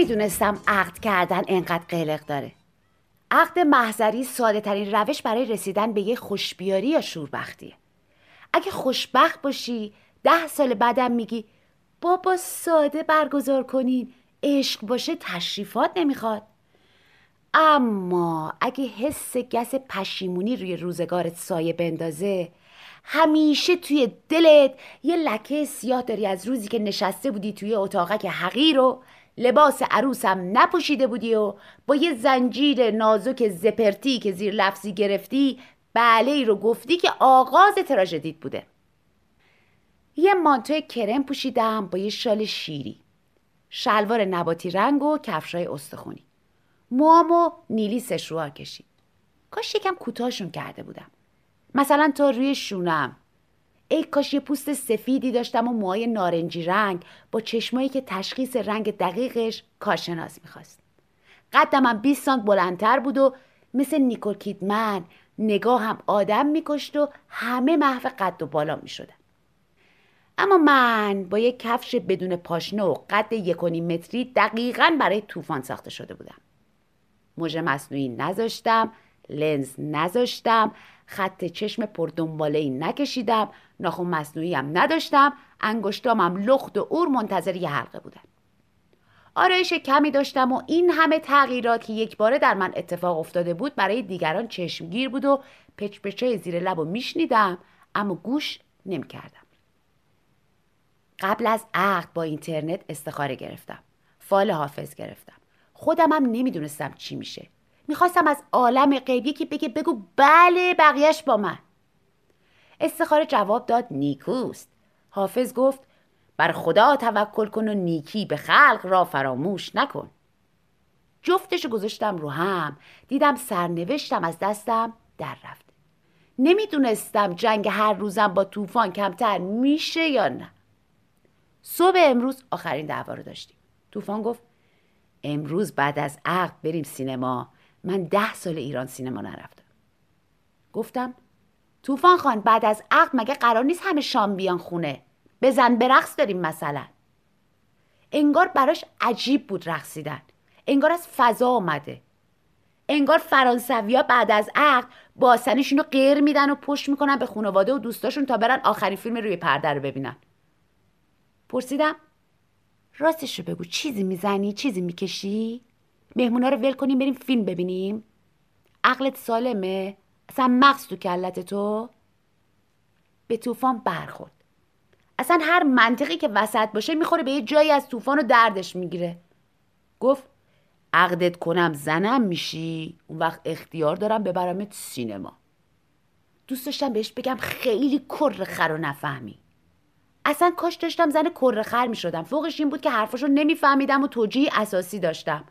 نمی‌دونستم عقد کردن انقدر قلق داره. عقد محضری ساده ترین روش برای رسیدن به یه خوشبیاری یا شوربختیه. اگه خوشبخت باشی ده سال بعدم میگی بابا ساده برگزار کنین عشق باشه تشریفات نمی‌خواد. اما اگه حس گس پشیمونی روی روزگارت سایه بندازه همیشه توی دلت یه لکه سیاه داری از روزی که نشسته بودی توی اتاقک حقیر و لباس عروسم نپوشیده بودی و با یه زنجیر نازک زپرتی که زیر لفظی گرفتی بله رو گفتی که آغاز تراژدیت بوده. یه مانتو کرم پوشیدم با یه شال شیری. شلوار نباتی رنگ و کفشای استخونی. موامو نیلی سشوار کشید. کاش یکم کوتاهشون کرده بودم. مثلا تا روی شونم. ای کاش یه پوست سفیدی داشتم و موهای نارنجی رنگ. با چشمایی که تشخیص رنگ دقیقش کارشناس می‌خواست. قدم هم 20 سانت بلندتر بود و مثل نیکول کیدمن نگاه هم آدم میکشت و همه محو قد و بالا می‌شدم اما من با یک کفش بدون پاشنه و قد یک متری دقیقا برای طوفان ساخته شده بودم. موژه مصنوعی نذاشتم لنز نذاشتم خط چشم پردنباله نکشیدم. ناخون مصنوعی هم نداشتم انگشتامم لخت و اور منتظر یه حلقه بودن. آرایش کمی داشتم و این همه تغییرات که یک باره در من اتفاق افتاده بود برای دیگران چشمگیر بود و پچ پچای زیر لب و میشنیدم اما گوش نمی‌کردم. قبل از عقد با اینترنت استخاره گرفتم فال حافظ گرفتم. خودم هم نمی‌دونستم چی میشه. می‌خواستم از عالم غیبی که بگه بگو بله بقیهش با من. استخاره جواب داد نیکوست. حافظ گفت بر خدا توکل کن و نیکی به خلق را فراموش نکن. جفتش گذاشتم رو هم. دیدم سرنوشتم از دستم در رفته نمی‌دونستم جنگ هر روزم با طوفان کمتر میشه یا نه. صبح امروز آخرین دعوا رو داشتیم. طوفان گفت امروز بعد از عقد بریم سینما. من ده سال ایران سینما نرفتم. گفتم طوفان خان بعد از عقد مگه قرار نیست همه شام بیان خونه؟ بزن به رقص داریم مثلا. انگار براش عجیب بود رقصیدن. انگار از فضا آمده انگار فرانسویا بعد از عقد باسنشون رو غیر میدن و پشت می‌کنن به خانواده و دوستاشون تا برن آخرین فیلم روی پرده رو ببینن. پرسیدم راستش رو بگو چیزی می‌زنی؟ چیزی می‌کشی؟ مهمونا رو ول کنیم بریم فیلم ببینیم؟ عقلت سالمه؟ اصلا مغز تو کلت تو به طوفان برخورد. اصلا هر منطقی که وسط باشه می‌خوره به یه جایی از طوفان و دردش می‌گیره. گفت عقدت کنم زنم میشی اون وقت اختیار دارم ببرمت سینما. دوست داشتم بهش بگم خیلی کر خر و نفهمی. اصلا کاش داشتم زن کر خر می‌شدم. فوقش این بود که حرفاشو نمیفهمیدم و توجیه اساسی داشتم.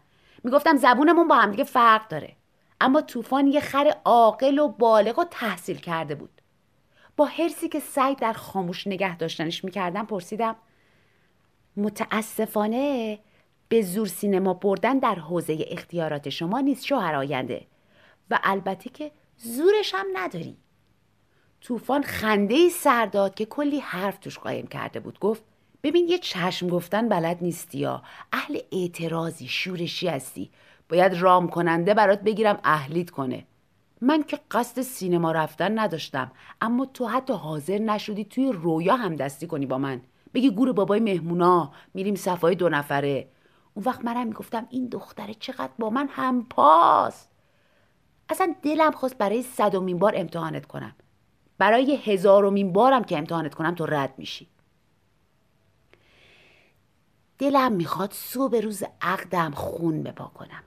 می‌گفتم زبونمون با همدیگه فرق داره. اما طوفان یه خر عاقل و بالغ و تحصیل کرده بود. با حرسی که سعی در خاموش نگه داشتنش می‌کردم پرسیدم متاسفانه به زور سینما بردن در حوزه اختیارات شما نیست شوهر آینده و البته که زورش هم نداری. طوفان خنده ای سر داد که کلی حرف توش قایم کرده بود. گفت ببین یه چشم گفتن بلد نیستی یا اهل اعتراضی شورشی هستی. باید رام کننده برات بگیرم اهلیت کنه. من که قصد سینما رفتن نداشتم اما تو حتی حاضر نشدی توی رویا هم دستی کنی با من. بگی گور بابای مهمونا میریم صفای دو نفره. اون وقت منم می‌گفتم این دختره چقدر با من هم پاس اصلا دلم خواست برای صدومین بار امتحانت کنم. برای هزارمین بارم که امتحانت کنم تو رد میشی. دلم می‌خواد صبح روز عقدم خون بپا کنم.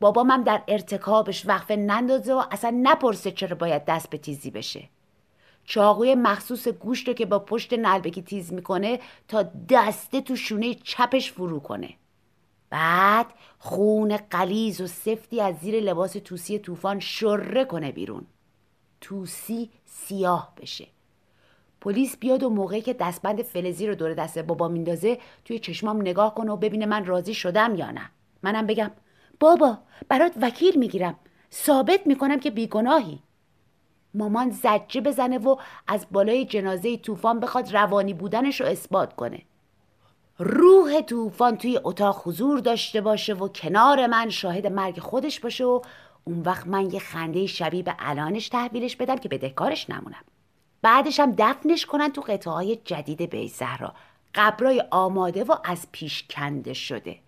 بابامم در ارتکابش وقفه نندازه و اصلا نپرسه چرا باید دست به تیزی بشه. چاقوی مخصوص گوشت رو که با پشت نلبکی تیز می‌کنه تا دسته تو شونه چپش فرو کنه. بعد خون قلیز و سفتی از زیر لباس توسی طوفان شره کنه بیرون. توسی سیاه بشه. پلیس بیاد و موقعی که دستبند فلزی رو دور دست بابا میندازه توی چشمام نگاه کنه و ببینه من راضی شدم یا نه. منم بگم بابا برات وکیل می‌گیرم. ثابت می‌کنم که بیگناهی. مامان زجه بزنه و از بالای جنازه طوفان بخواد روانی بودنش رو اثبات کنه. روح طوفان توی اتاق حضور داشته باشه و کنار من شاهد مرگ خودش باشه و اون وقت من یه خنده شبیه به الانش تحویلش بدم که بدهکارش نمونم. بعدش هم دفنش کنن تو قطعه های جدید بیت زهرا قبرای آماده و از پیش کنده شده.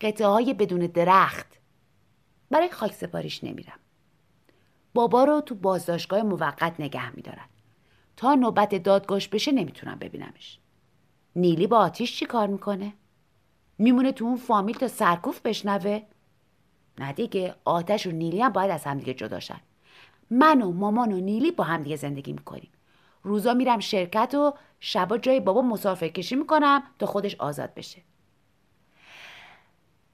قطعه های بدون درخت. برای خاک سپاریش نمیرم. بابا رو تو بازداشتگاه موقت نگه میدارن. تا نوبت دادگاش بشه نمی‌تونم ببینمش. نیلی با آتیش چی کار می‌کنه؟ میمونه تو اون فامیل تا سرکوف بشنوه؟ نه دیگه آتش و نیلی هم باید از همدیگه جداشن من و مامان و نیلی با همدیگه زندگی می‌کنیم. روزا میرم شرکت و شبا جای بابا مسافر کشی می‌کنم تا خودش آزاد بشه.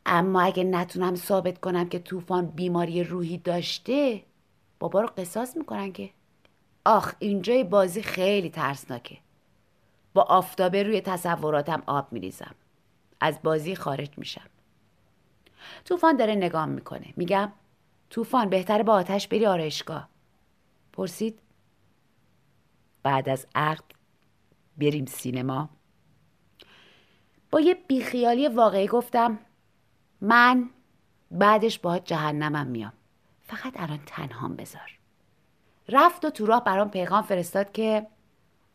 اما اگه نتونم ثابت کنم که طوفان بیماری روحی داشته بابا رو قصاص می‌کنن که. آخ اینجای بازی خیلی ترسناکه. با آفتابه روی تصوراتم آب میریزم. از بازی خارج میشم. طوفان داره نگام می‌کنه. میگم طوفان بهتره با آتش بری آرایشگاه. پرسید بعد از عقد بریم سینما. با یه بیخیالی واقعی گفتم من بعدش باید جهنمم میام. فقط الان تنهام بذار. رفت و تو راه برام پیغام فرستاد که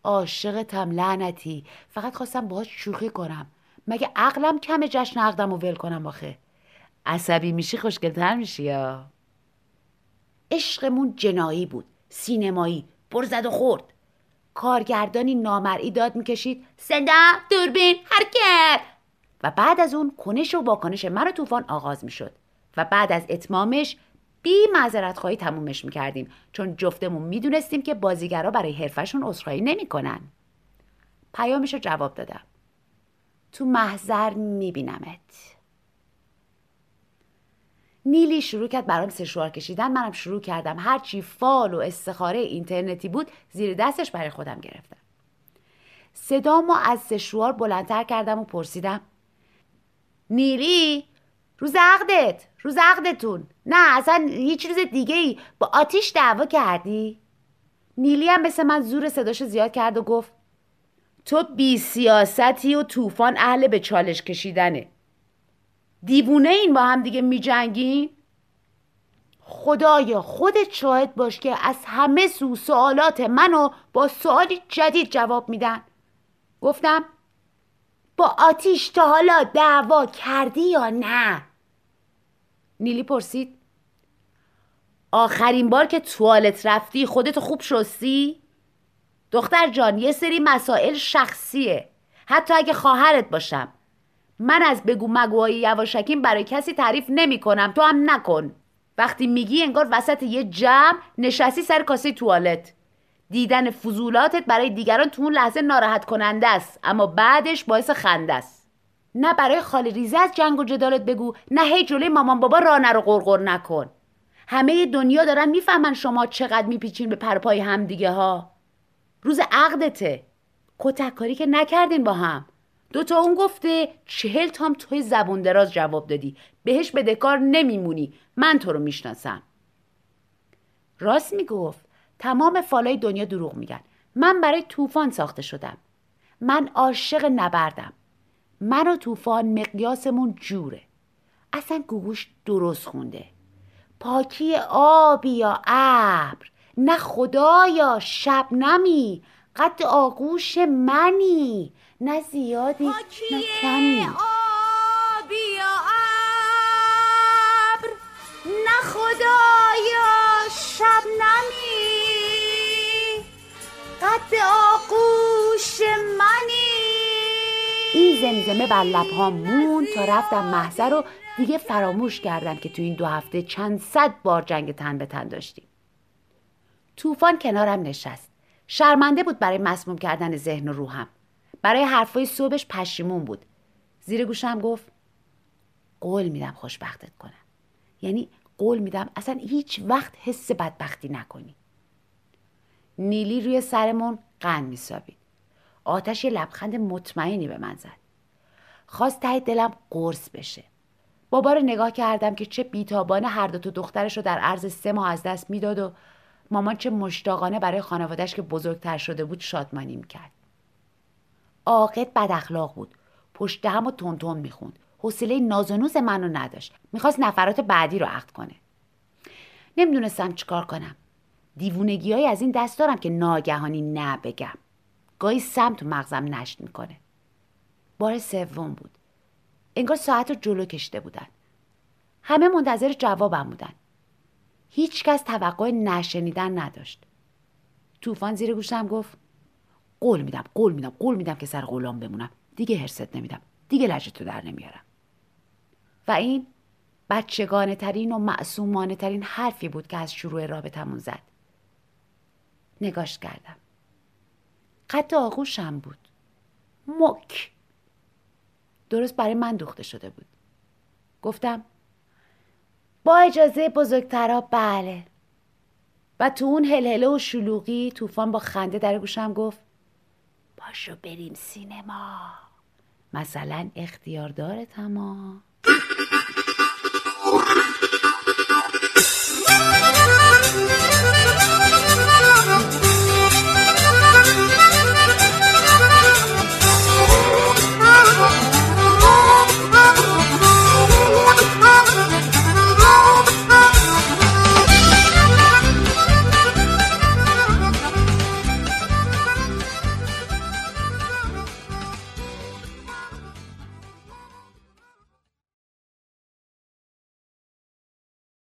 عاشقتم لعنتی. فقط خواستم باهاش شوخی کنم. مگه عقلم کم جشن عقدم و ول کنم آخه؟ عصبی میشی خوشگلتر میشی یا؟ عشقمون جنایی بود سینمایی برزد و خورد. کارگردانی نامرئی داد می‌کشید. سندم دوربین حرکت! و بعد از اون کنش و واکنش من طوفان آغاز می‌شد. و بعد از اتمامش بی معذرت خواهی تمومش می‌کردیم چون جفتمون می‌دونستیم که بازیگرا برای حرفشون عذرخواهی نمی‌کنن. پیامش رو جواب دادم. تو محضر میبینمت. نیلی شروع کرد برام سشوار کشیدن. منم شروع کردم. هرچی فال و استخاره اینترنتی بود زیر دستش برای خودم گرفتم. صدامو از سشوار بلندتر کردم و پرسیدم نیلی روز عقدت روز عقدتون نه اصلا هیچ روز دیگه ای با آتیش دعوا کردی؟ نیلی هم مثل من زور صداشو زیاد کرد و گفت تو بی سیاستی و طوفان اهل به چالش کشیدنه. دیوونه این با هم دیگه می جنگین؟ خدایا خودت شاهد باش که از همه سو سوالات منو با سوالی جدید جواب میدن. گفتم آتیش تا حالا دعوا کردی یا نه؟ نیلی پرسید. آخرین بار که توالت رفتی خودت خوب شستی؟ دختر جان یه سری مسائل شخصیه. حتی اگه خواهرت باشم. من از بگو مگوهای یواشکیم برای کسی تعریف نمی کنم. تو هم نکن. وقتی میگی انگار وسط یه جمع نشستی سر کاسه توالت. دیدن فضولاتت برای دیگران تو اون لحظه ناراحت کننده است. اما بعدش باعث خنده است. نه برای خالی ریزه از جنگ و جدالت بگو نه هی جلوی مامان بابا رانه رو قرقر نکن. همه دنیا دارن می‌فهمن شما چقدر میپیچین به پرپای هم دیگه ها. روز عقدته. کتککاری که نکردین با هم. دوتا اون گفته چهل تام توی زبون دراز جواب دادی. بهش بدهکار نمیمونی. من تو رو می‌شناسم. راست می‌گفت. تمام فالای دنیا دروغ میگن. من برای طوفان ساخته شدم. من عاشق نبردم. من و طوفان مقیاسمون جوره. اصلا گوگوش درست خونده. پاکی آبی یا ابر. نه خدایا شب نمی. قد آغوش منی. نه زیادی نه کمی. قد آغوش منی. این زمزمه بر لبهام مون تا رفتم محضر رو دیگه فراموش کردم که تو این دو هفته چند صد بار جنگ تن به تن داشتیم. طوفان کنارم نشست. شرمنده بود برای مسموم کردن ذهن و روحم. برای حرفای صبحش پشیمون بود. زیر گوشم گفت قول میدم خوشبختت کنم. یعنی قول میدم اصلا هیچ وقت حس بدبختی نکنی. نیلی روی سرمون قند میسابید. آتش یه لبخند مطمئنی به من زد. خواست ته دلم قرص بشه. بابا رو نگاه کردم که چه بیتابانه هر دو تا دخترش رو در عرض سه ماه از دست می‌داد و مامان چه مشتاقانه برای خانوادش که بزرگتر شده بود شادمانی می‌کرد. عاقد بد اخلاق بود. پشت هم و تون می‌خوند. حوصله نازونوز منو نداشت. می‌خواست نفرات بعدی رو عقد کنه. نمی‌دونستم چیکار کنم. دیوونگی های از این دست دارم که ناگهانی نه بگم گاهی سمت مغزم نشت می‌کنه. بار سوم بود. انگار ساعت رو جلو کشته بودن. همه منتظر جوابم بودن. هیچکس توقع نشنیدن نداشت. طوفان زیر گوشم گفت قول میدم قول میدم قول میدم که سر غلام بمونم. دیگه هرست نمیدم. دیگه لجتو در نمیارم. و این بچگانه ترین و معصومانه ترین حرفی بود که از شروع رابطمون زد. نگاش کردم. قد آغوشم بود. مک درست برای من دوخته شده بود. گفتم با اجازه بزرگترا بله. و تو اون هلهله و شلوغی طوفان با خنده در گوشم گفت باشو بریم سینما. مثلا اختیار داره تمام